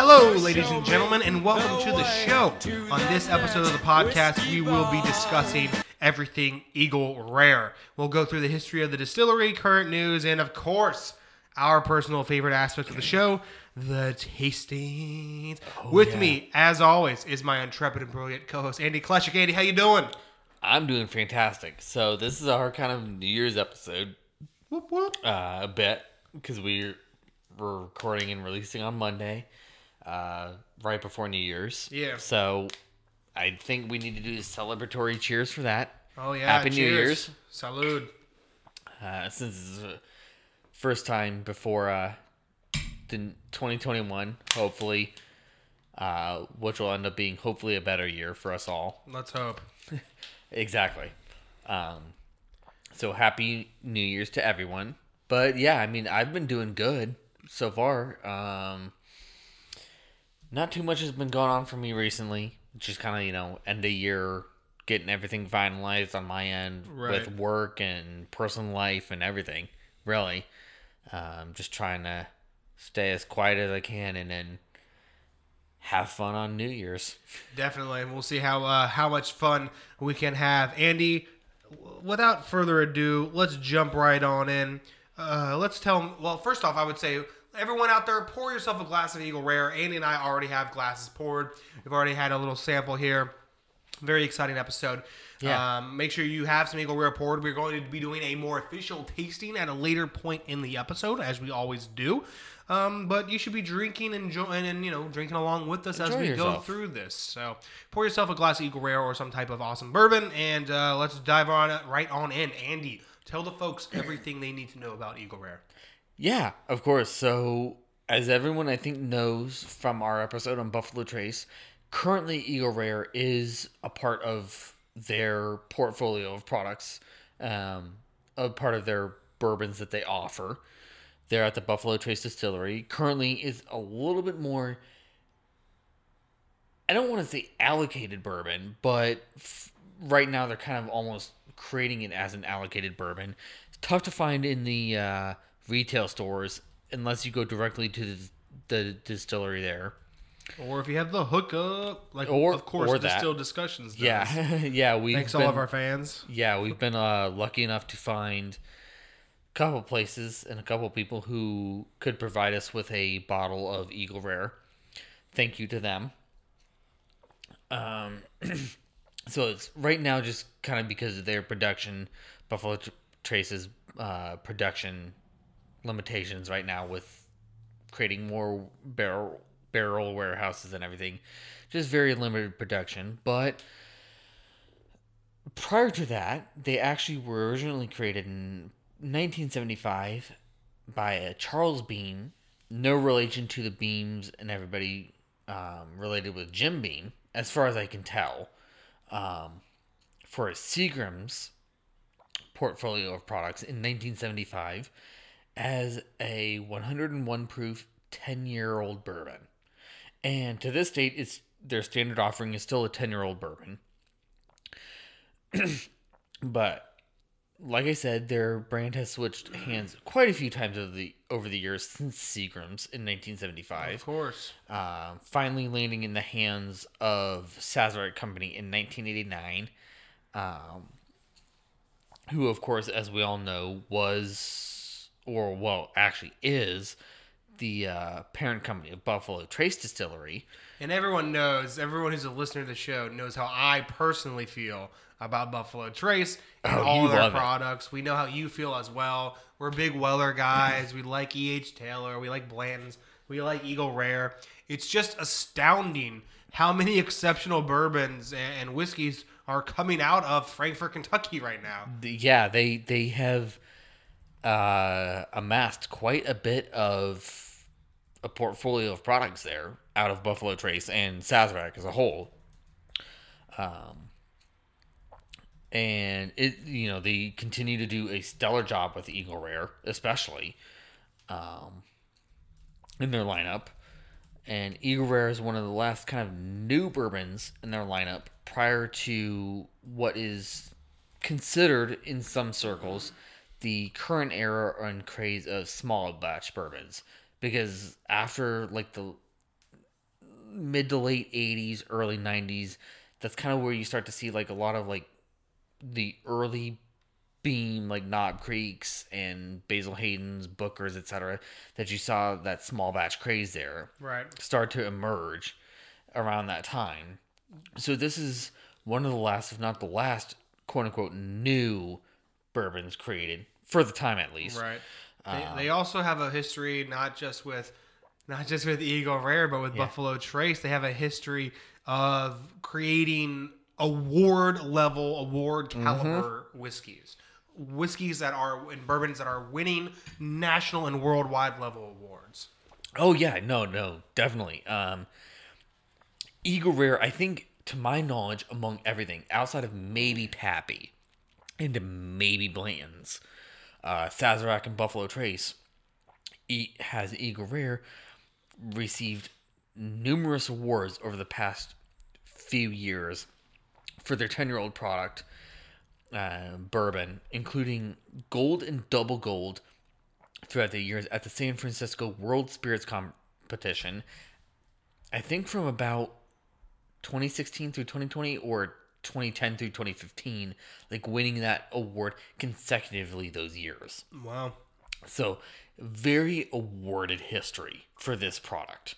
Hello, ladies and gentlemen, and welcome to the show. On this episode of the podcast, we will be discussing everything Eagle Rare. We'll go through the history of the distillery, current news, and of course, our personal favorite aspect of the show, the tastings. With me, as always, is my intrepid and brilliant co-host Andy Kleshik. Andy, how you doing? I'm doing fantastic. So this is our kind of New Year's episode, Whoop whoop. uh, a bit because we're we're recording and releasing on Monday, uh, right before New Year's. Yeah. So I think we need to do a celebratory cheers for that. Oh yeah, Happy New. Year's. Salud. Uh, since this is the first time before uh, the 2021, hopefully, uh, which will end up being hopefully a better year for us all. Let's hope. Exactly. Um, so happy New Year's to everyone. But yeah, I mean, I've been doing good so far. Um, not too much has been going on for me recently. Just kind of, you know, end of year, getting everything finalized on my end Right. with work and personal life and everything. Really. Um, just trying to stay as quiet as I can and then have fun on New Year's. Definitely, and we'll see how uh, how much fun we can have. Andy, without further ado, let's jump right on in. Uh, let's tell. Well, first off, I would say everyone out there, pour yourself a glass of Eagle Rare. Andy and I already have glasses poured. We've already had a little sample here. Very exciting episode. Yeah. Um, make sure you have some Eagle Rare poured. We're going to be doing a more official tasting at a later point in the episode, as we always do. Um, but you should be drinking and, enjoy- and, and you know drinking along with us as Enjoy we go through this. So pour yourself a glass of Eagle Rare or some type of awesome bourbon, and uh, let's dive on it right on in. Andy, tell the folks everything they need to know about Eagle Rare. Yeah, of course. So, as everyone I think knows from our episode on Buffalo Trace, currently Eagle Rare is a part of their portfolio of products, um, a part of their bourbons that they offer. They're at the Buffalo Trace Distillery. Currently, is a little bit more. I don't want to say allocated bourbon, but f- right now they're kind of almost creating it as an allocated bourbon. It's tough to find in the uh, retail stores unless you go directly to the, the distillery there. Or if you have the hookup, like Or- of course or that. Discussions. Does. Yeah, yeah, we've Thanks been, all of our fans. yeah we've been uh, lucky enough to find a couple places and a couple people who could provide us with a bottle of Eagle Rare. Thank you to them. Um, so it's right now just kind of because of their production, Buffalo Tr- Trace's uh, production limitations right now with creating more barrel barrel warehouses and everything. Just very limited production, but prior to that, they actually were originally created in 1975 by a Charles Beam, no relation to the Beams and everybody um, related with Jim Beam, as far as I can tell, um, for Seagram's portfolio of products in 1975 as a 101 proof 10 year old bourbon. And to this date, it's their standard offering is still a 10 year old bourbon. but like I said, their brand has switched hands quite a few times over the over the years since Seagram's in 1975 Of course. uh, finally landing in the hands of Sazerac Company in 1989, um, who, of course, as we all know, was, or well, actually is, the uh, parent company of Buffalo Trace Distillery. And everyone knows, everyone who's a listener to the show knows how I personally feel about Buffalo Trace and Oh, all of their love it. products. We know how you feel as well. We're big Weller guys. we like E.H. Taylor. We like Blanton's. We like Eagle Rare. It's just astounding how many exceptional bourbons and, and whiskeys are coming out of Frankfort, Kentucky right now. Yeah, they they have uh, amassed quite a bit of a portfolio of products there out of Buffalo Trace and Sazerac as a whole. Um, and it you know they continue to do a stellar job with Eagle Rare, especially um, in their lineup. And Eagle Rare is one of the last kind of new bourbons in their lineup prior to what is considered in some circles the current era and craze of small batch bourbons. Because after like the mid to late 80s, early 90s, that's kind of where you start to see like a lot of like the early beam like Knob Creeks and Basil Hayden's, Booker's, etc. that you saw that small batch craze there Right. start to emerge around that time. So this is one of the last, if not the last, quote unquote, new bourbons created for the time at least. Right. They, Uh, they also have a history not just with not just with Eagle Rare, but with Yeah. Buffalo Trace. They have a history of creating award level, award Mm-hmm. caliber whiskeys. Whiskeys that are and bourbons that are winning national and worldwide level awards. Oh yeah, no, no, definitely. Um, Eagle Rare, I think, to my knowledge, among everything outside of maybe Pappy and maybe Blanton's, uh, Sazerac and Buffalo Trace, e- has Eagle Rare received numerous awards over the past few years for their ten-year-old product, uh, bourbon, including gold and double gold throughout the years at the San Francisco World Spirits Competition. I think from about 2016 through 2020 or 2010 through 2015, like winning that award consecutively those years. Wow. So, very awarded history for this product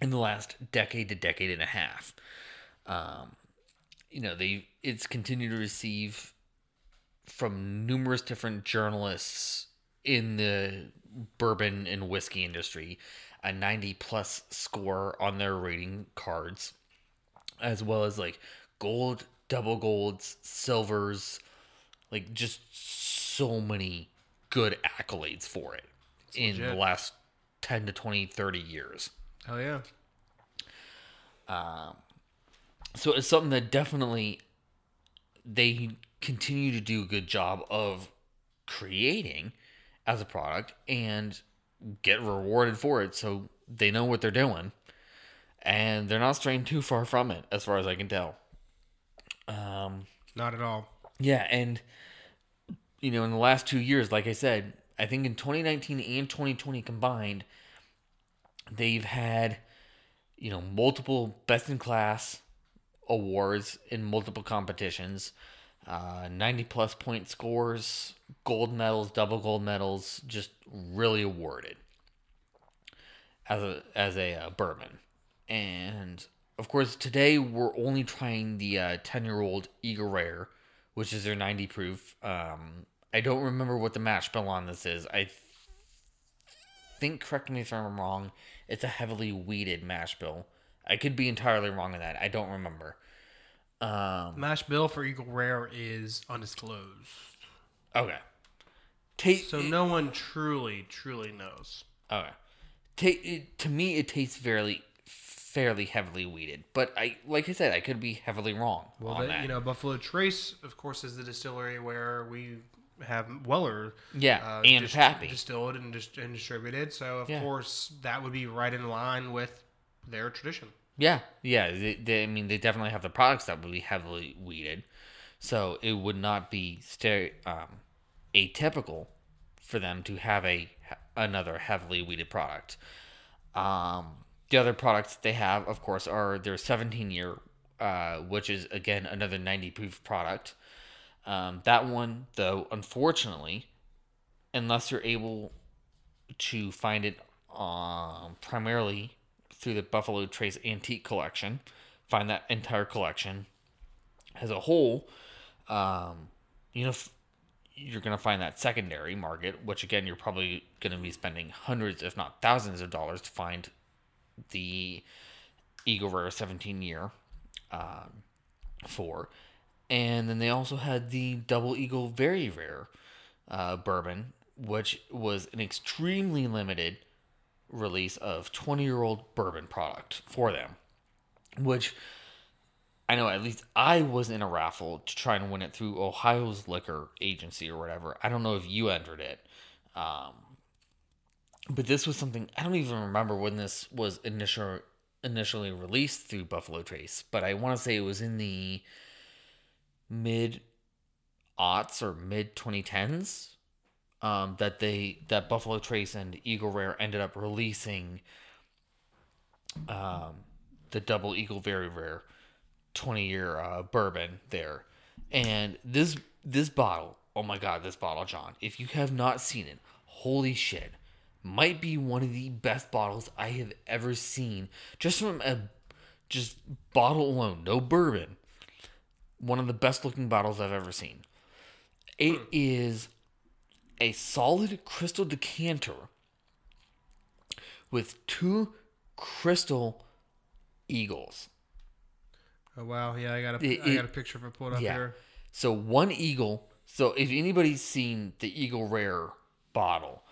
in the last decade to decade and a half. Um, you know, they it's continued to receive from numerous different journalists in the bourbon and whiskey industry a 90 plus score on their rating cards as well as like gold double golds silvers like just so many good accolades for it in the last 10 to 20 30 years. Oh yeah. Um, so it's something that definitely they continue to do a good job of creating as a product and get rewarded for it so they know what they're doing and they're not straying too far from it as far as i can tell um Not at all. yeah, and you know, in the last two years, like I said, I think in 2019 and 2020 combined, they've had you know multiple best in class awards in multiple competitions, uh, 90 plus point scores, gold medals, double gold medals, just really awarded as a as a uh, bourbon, and of course today we're only trying the uh, 10 year old Eagle Rare, which is their 90 proof. Um, I don't remember what the mash bill on this is. I th- think, correct me if I'm wrong, it's a heavily wheated mash bill. I could be entirely wrong on that. I don't remember. Um, Mash bill for Eagle Rare is undisclosed. okay. Ta- So no one truly, truly knows. Okay. Ta- it, to me, it tastes fairly, fairly heavily wheated. But I, like I said, I could be heavily wrong Well, on they, that. you know, Buffalo Trace, of course, is the distillery where we have Weller. Yeah, uh, and dis- Pappy. distilled and, dis- and distributed. So of Yeah. course that would be right in line with their tradition. Yeah, yeah. They, they, I mean, they definitely have the products that would be heavily wheated, so it would not be stere- um, atypical for them to have a another heavily wheated product. Um, the other products they have, of course, are their 17 year, uh, which is again another 90 proof product. Um, that one, though, unfortunately, unless you're able to find it um, primarily through the Buffalo Trace Antique Collection, find that entire collection as a whole, um, you know, you're going to find that secondary market, which again, you're probably going to be spending hundreds, if not thousands, of dollars to find the Eagle Rare 17 year um. And then they also had the Double Eagle Very Rare uh, bourbon, which was an extremely limited release of 20 year old bourbon product for them, which I know at least I was in a raffle to try and win it through Ohio's liquor agency or whatever. I don't know if you entered it. Um, but this was something I don't even remember when this was initial initially released through Buffalo Trace, but I want to say it was in the mid aughts or mid 2010s um, that they that Buffalo Trace and Eagle Rare ended up releasing um, the double eagle very rare 20 year uh, bourbon there. And this this bottle oh my god this bottle john if you have not seen it holy shit might be one of the best bottles i have ever seen just from a just bottle alone no bourbon one of the best looking bottles i've ever seen it hmm. is a solid crystal decanter with two crystal eagles. Oh wow, yeah, I got a It- I got a picture of it pulled up Yeah. here. So one eagle. So if anybody's seen the Eagle Rare bottle,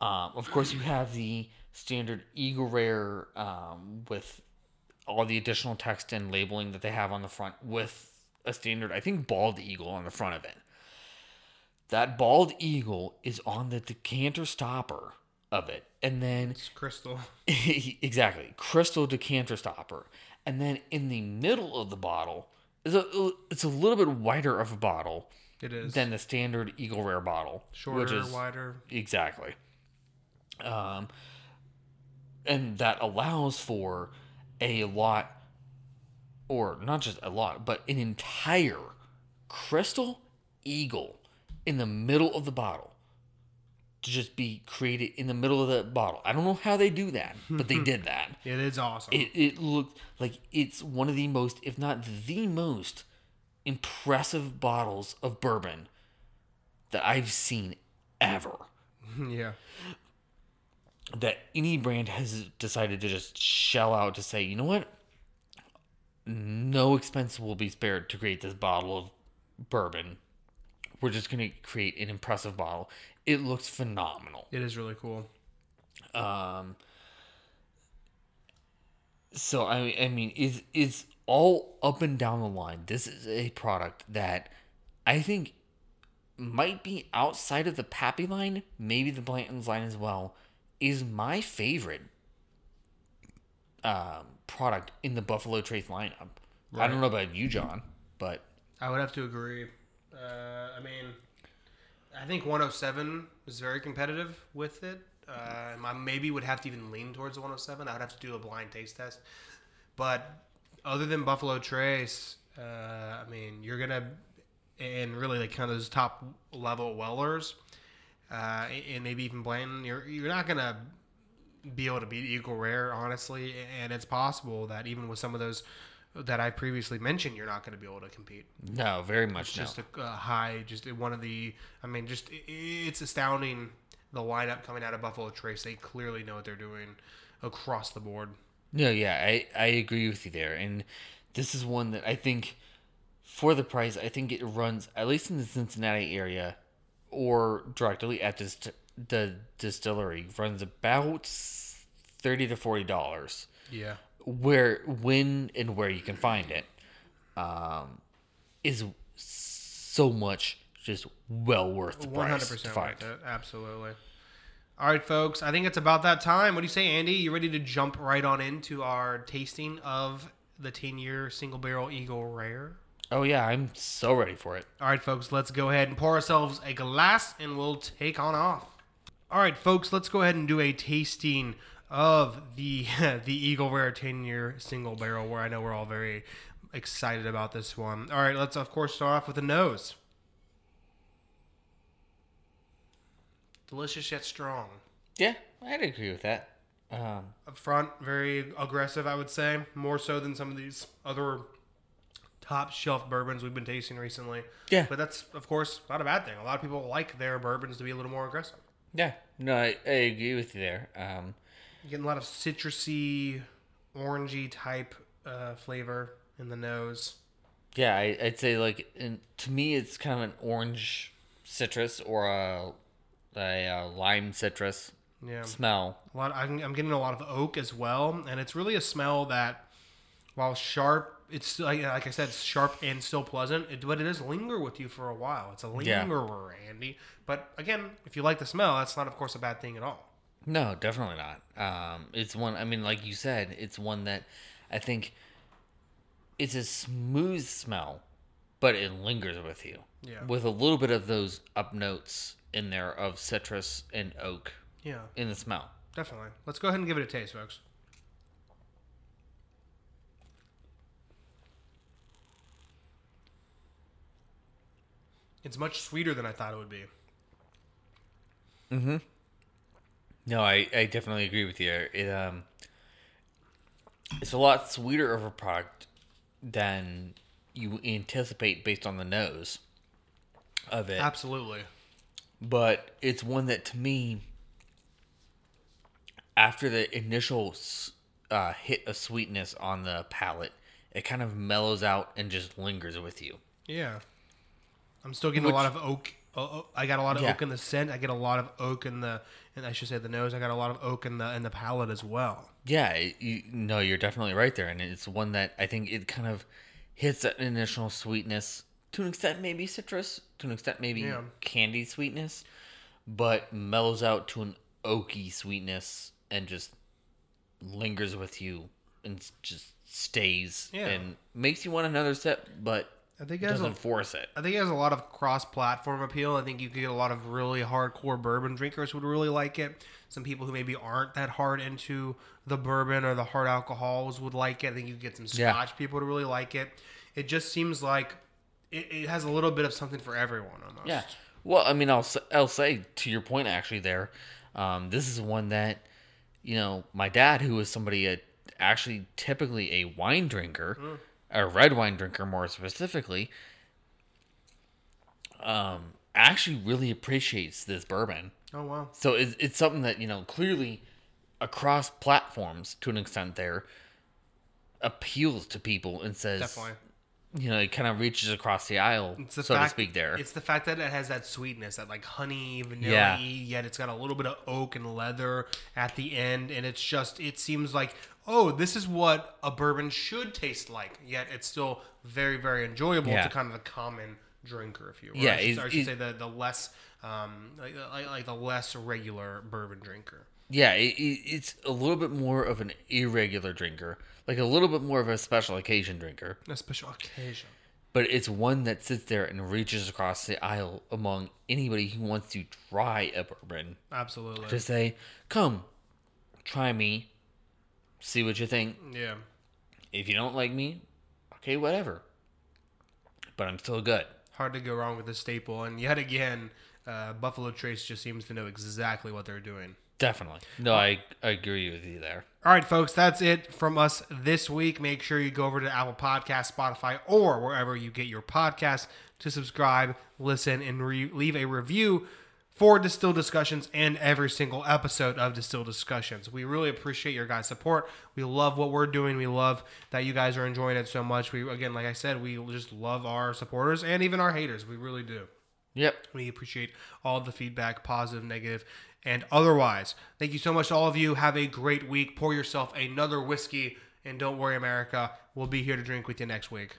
um, of course you have the standard Eagle Rare um, with all the additional text and labeling that they have on the front with a standard, I think, bald eagle on the front of it. That bald eagle is on the decanter stopper of it, and then It's crystal. exactly crystal decanter stopper and then in the middle of the bottle is a it's a little bit wider of a bottle It is than the standard eagle rare bottle shorter, which is wider. exactly um and that allows for a lot or not just a lot but an entire crystal eagle in the middle of the bottle to just be created in the middle of the bottle. I don't know how they do that, but they did that. Yeah, It is awesome. It it looked like it's one of the most, if not the most, impressive bottles of bourbon that I've seen ever. yeah. That any brand has decided to just shell out to say, you know what? No expense will be spared to create this bottle of bourbon. We're just going to create an impressive bottle. It looks phenomenal. It is really cool. Um, so I I mean is is all up and down the line. This is a product that I think might be outside of the Pappy line, maybe the Blanton's line as well. Is my favorite um, product in the Buffalo Trace lineup. I don't know about you, John, but I would have to agree. Uh, I mean, I think 107 is very competitive with it. Uh, I maybe would have to even lean towards 107. I would have to do a blind taste test. But other than Buffalo Trace, uh, I mean, you're gonna and really like kind of those top level Wellers, uh, and maybe even Blanton. You're you're not gonna be able to beat Eagle Rare, honestly. And it's possible that even with some of those that I previously mentioned, you're not going to be able to compete. no, very much no. Just a, a high, just one of the. I mean, just it's astounding the lineup coming out of Buffalo Trace. They clearly know what they're doing across the board. No, yeah, I, I agree with you there. And this is one that I think for the price, I think it runs at least in the Cincinnati area or directly at this the distillery runs about thirty to forty dollars. Yeah, Where when and where you can find it um, is so much just well worth the one price hundred to percent find. it. Absolutely. All right, folks. I think it's about that time. What do you say, Andy? You ready to jump right on into our tasting of the ten-year single barrel Eagle Rare? Oh yeah, I'm so ready for it. All right, folks, let's go ahead and pour ourselves a glass and we'll take on off. All right, folks, let's go ahead and do a tasting of the the Eagle Rare 10 year single barrel where I know we're all very excited about this one. All right, let's of course start off with the nose. Delicious yet strong. Yeah, I'd agree with that. Um, Up front, very aggressive, I would say, more so than some of these other top shelf bourbons we've been tasting recently. Yeah. But that's, of course, not a bad thing. A lot of people like their bourbons to be a little more aggressive. Yeah, no, I, I agree with you there. Um, getting a lot of citrusy, orangey type uh, flavor in the nose. yeah, I, I'd say like in, to me, it's kind of an orange citrus or a, a, uh lime citrus Yeah. smell. A lot. I'm, I'm getting a lot of oak as well, and it's really a smell that, while sharp, it's like, like I said, it's sharp and still pleasant. It, but it does linger with you for a while. It's a Yeah. lingerer, Andy. But again, if you like the smell, that's not, of course, a bad thing at all. No, definitely not. Um, it's one. I mean, like you said, it's one that I think it's a smooth smell, but it lingers with you. Yeah. With a little bit of those up notes in there of citrus and oak Yeah, in the smell. definitely. Let's go ahead and give it a taste, folks. It's much sweeter than I thought it would be. Mm-hmm. No, I, I definitely agree with you. It um, it's a lot sweeter of a product than you anticipate based on the nose of it. Absolutely. but it's one that to me after the initial uh, hit of sweetness on the palate it kind of mellows out and just lingers with you Yeah. I'm still getting a lot of oak. Oh, oh, I got a lot of Yeah. oak in the scent. I get a lot of oak in the, and I should say the nose. I got a lot of oak in the in the palate as well. yeah you, no you're definitely right there and it's one that i think it kind of hits that initial sweetness to an extent maybe citrus to an extent maybe Yeah. candy sweetness but mellows out to an oaky sweetness and just lingers with you and just stays Yeah. and makes you want another sip but I think it has a, doesn't force it I think it has a lot of cross-platform appeal. I think you could get a lot of really hardcore bourbon drinkers would really like it. Some people who maybe aren't that hard into the bourbon or the hard alcohols would like it. I think you could get some Yeah. Scotch people to really like it. It just seems like it, it has a little bit of something for everyone almost. yeah well i mean i'll, I'll say to your point actually there um, this is one that you know my dad who was somebody uh, actually typically a wine drinker a red wine drinker more specifically um, actually really appreciates this bourbon Oh wow. So it's, it's something that, you know, clearly across platforms to an extent there appeals to people and says, Definitely. you know, it kind of reaches across the aisle, the so fact, to speak, there. It's the fact that it has that sweetness, that like honey, vanilla Yeah. yet it's got a little bit of oak and leather at the end, and it's just it seems like oh, this is what a bourbon should taste like. Yet it's still very, very enjoyable Yeah. to kind of the common drinker, if you will. Yeah, I should, I should say the the less um like, like like the less regular bourbon drinker. Yeah, it, it, it's a little bit more of an irregular drinker, like a little bit more of a special occasion drinker. A special occasion. But it's one that sits there and reaches across the aisle among anybody who wants to try a bourbon. Absolutely. To say, come, try me, see what you think. yeah. If you don't like me, okay, whatever. But I'm still good. Hard to go wrong with a staple, and yet again, uh, Buffalo Trace just seems to know exactly what they're doing. Definitely. No, I, I agree with you there. All right, folks, that's it from us this week. Make sure you go over to Apple Podcast, Spotify, or wherever you get your podcasts to subscribe, listen, and re- leave a review for Distill Discussions and every single episode of Distill Discussions. We really appreciate your guys' support. We love what we're doing. We love that you guys are enjoying it so much. We again, like I said, we just love our supporters and even our haters. We really do. Yep. We appreciate all the feedback, positive, negative, and otherwise. Thank you so much to all of you. Have a great week. Pour yourself another whiskey, and don't worry, America. We'll be here to drink with you next week.